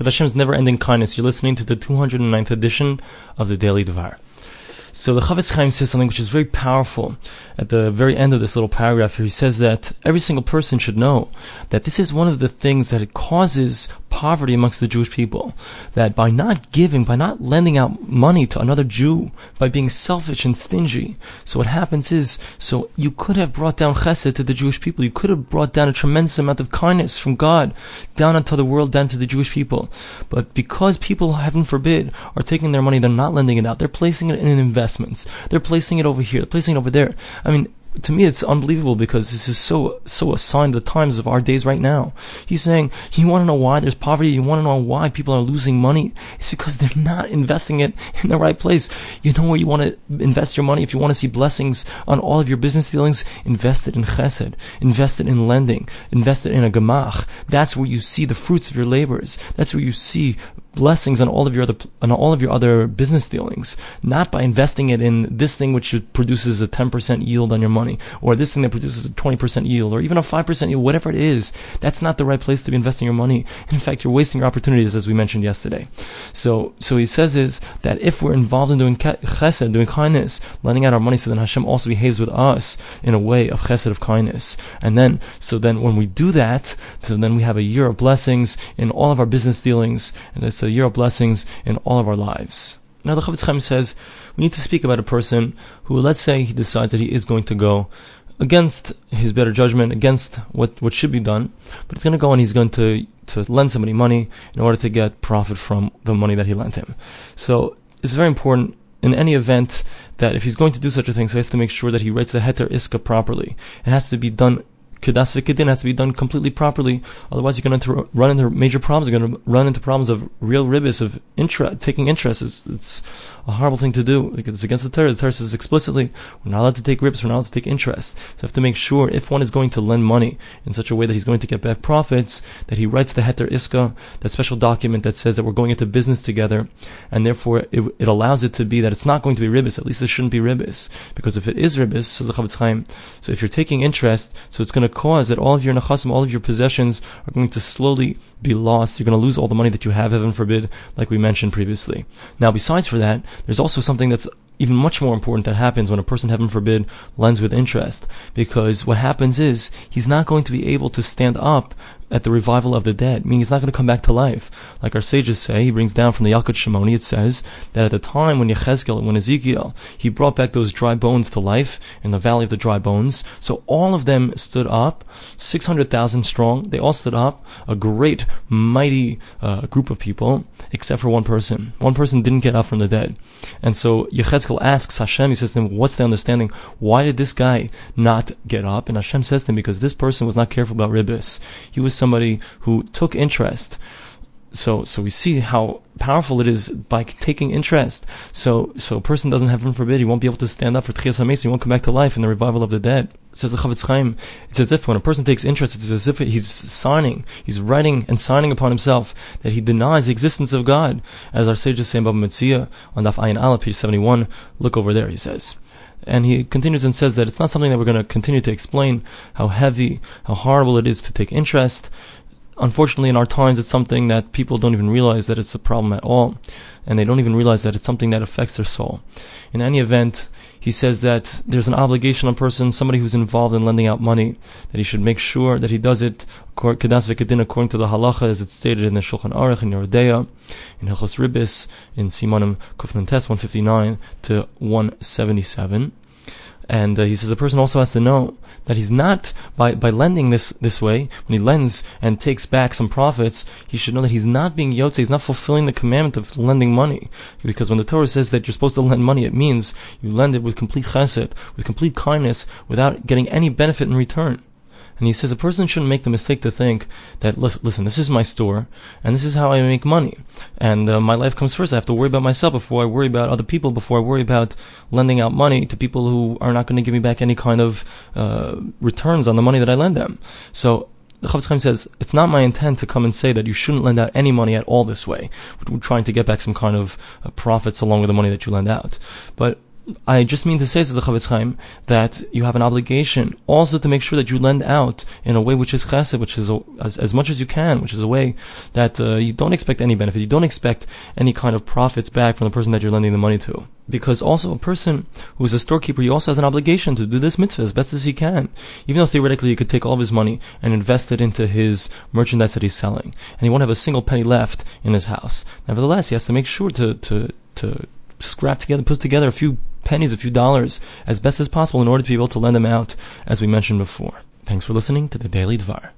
with Hashem's never-ending kindness. You're listening to the 209th edition of the Daily Devar. So the Chafetz Chaim says something which is very powerful at the very end of this little paragraph here. He says that every single person should know that this is one of the things that it causes poverty amongst the Jewish people. That by not giving, by not lending out money to another Jew, by being selfish and stingy, so what happens is, so you could have brought down chesed to the Jewish people. You could have brought down a tremendous amount of kindness from God down into the world, down to the Jewish people. But because people, heaven forbid, are taking their money, they're not lending it out. They're placing it in investments. They're placing it over here. They're placing it over there. I mean, to me it's unbelievable because this is so so a sign of the times of our days right now. He's saying you want to know why there's poverty, you want to know why people are losing money. It's because they're not investing it in the right place. You know where you want to invest your money if you want to see blessings on all of your business dealings. Invest it in chesed, invest it in lending, invest it in a gemach. That's where you see the fruits of your labors. That's where you see blessings on all of your other on all of your other business dealings, not by investing it in this thing which produces a 10% yield on your money, or this thing that produces a 20% yield, or even a 5% yield, whatever it is. That's not the right place to be investing your money. In fact, you're wasting your opportunities, as we mentioned yesterday. So, so he says is that if we're involved in doing chesed, doing kindness, lending out our money, so then Hashem also behaves with us in a way of chesed of kindness. And then, so then when we do that, so then we have a year of blessings in all of our business dealings, and it's a year of blessings in all of our lives. Now the Chafetz Chaim says we need to speak about a person who, let's say, he decides that he is going to go against his better judgment, against what, what should be done, but he's going to go and he's going to, to lend somebody money in order to get profit from the money that he lent him. So it's very important in any event that if he's going to do such a thing, so he has to make sure that he writes the heter iska properly. It has to be done Kedas v'kedin has to be done completely properly. Otherwise, you're going to run into major problems. You're going to run into problems of real ribis, of interest, taking interest. It's, it's, a horrible thing to do. It's against the Torah. The Torah says explicitly, we're not allowed to take ribis, we're not allowed to take interest. So you have to make sure, if one is going to lend money in such a way that he's going to get back profits, that he writes the heter iska, that special document that says that we're going into business together, and therefore it, it allows it to be that it's not going to be ribis. At least it shouldn't be ribis. Because if it is ribis, says the Chafetz Chaim, so if you're taking interest, so it's going to cause that all of your nechasim, all of your possessions are going to slowly be lost. You're going to lose all the money that you have, heaven forbid, like we mentioned previously. Now, besides for that, there's also something that's even much more important that happens when a person, heaven forbid, lends with interest. Because what happens is he's not going to be able to stand up at the revival of the dead, meaning he's not going to come back to life. Like our sages say, he brings down from the Yalkut Shimoni, it says that at the time when Yechezkel, when Ezekiel, he brought back those dry bones to life in the valley of the dry bones. So all of them stood up, 600,000 strong. They all stood up, a great, mighty uh, group of people, except for one person. One person didn't get up from the dead. And so Yechezkel asks Hashem, he says to him, what's the understanding? Why did this guy not get up? And Hashem says to him, because this person was not careful about ribbis. He was somebody who took interest. So, so we see how powerful it is by taking interest. So, so a person doesn't have, forbid, he won't be able to stand up for Tchias HaMeis, he won't come back to life in the revival of the dead. It says the Chafetz Chaim, it's as if when a person takes interest, it's as if he's signing, he's writing and signing upon himself that he denies the existence of God. As our sages say in Baba Metzia, on Daf Ayin Aleph, page 71, look over there, he says. And he continues and says that it's not something that we're going to continue to explain how heavy, how horrible it is to take interest. Unfortunately, in our times, it's something that people don't even realize that it's a problem at all, and they don't even realize that it's something that affects their soul. In any event, he says that there's an obligation on a person, somebody who's involved in lending out money, that he should make sure that he does it according to the halacha as it's stated in the Shulchan Aruch in Yoreh De'ah, in Hilchos Ribis, in Simanim Kufnan Tes 159 to 177. And uh, he says a person also has to know that he's not by by lending this this way. When he lends and takes back some profits, he should know that he's not being yotze. He's not fulfilling the commandment of lending money. Because when the Torah says that you're supposed to lend money, it means you lend it with complete chesed, with complete kindness, without getting any benefit in return. And he says a person shouldn't make the mistake to think that, listen, this is my store, and this is how I make money. And uh, my life comes first. I have to worry about myself before I worry about other people, before I worry about lending out money to people who are not going to give me back any kind of uh, returns on the money that I lend them. So the Chafetz Chaim says, it's not my intent to come and say that you shouldn't lend out any money at all this way. We're trying to get back some kind of uh, profits along with the money that you lend out. But I just mean to say, says the Chofetz Chaim, that you have an obligation also to make sure that you lend out in a way which is chesed, which is a, as, as much as you can, which is a way that uh, you don't expect any benefit, you don't expect any kind of profits back from the person that you're lending the money to. Because also a person who is a storekeeper, he also has an obligation to do this mitzvah as best as he can. Even though theoretically he could take all of his money and invest it into his merchandise that he's selling, and he won't have a single penny left in his house. Nevertheless, he has to make sure to, to, to scrap together, put together a few pennies, a few dollars, as best as possible in order to be able to lend them out, as we mentioned before. Thanks for listening to the Daily Dvar.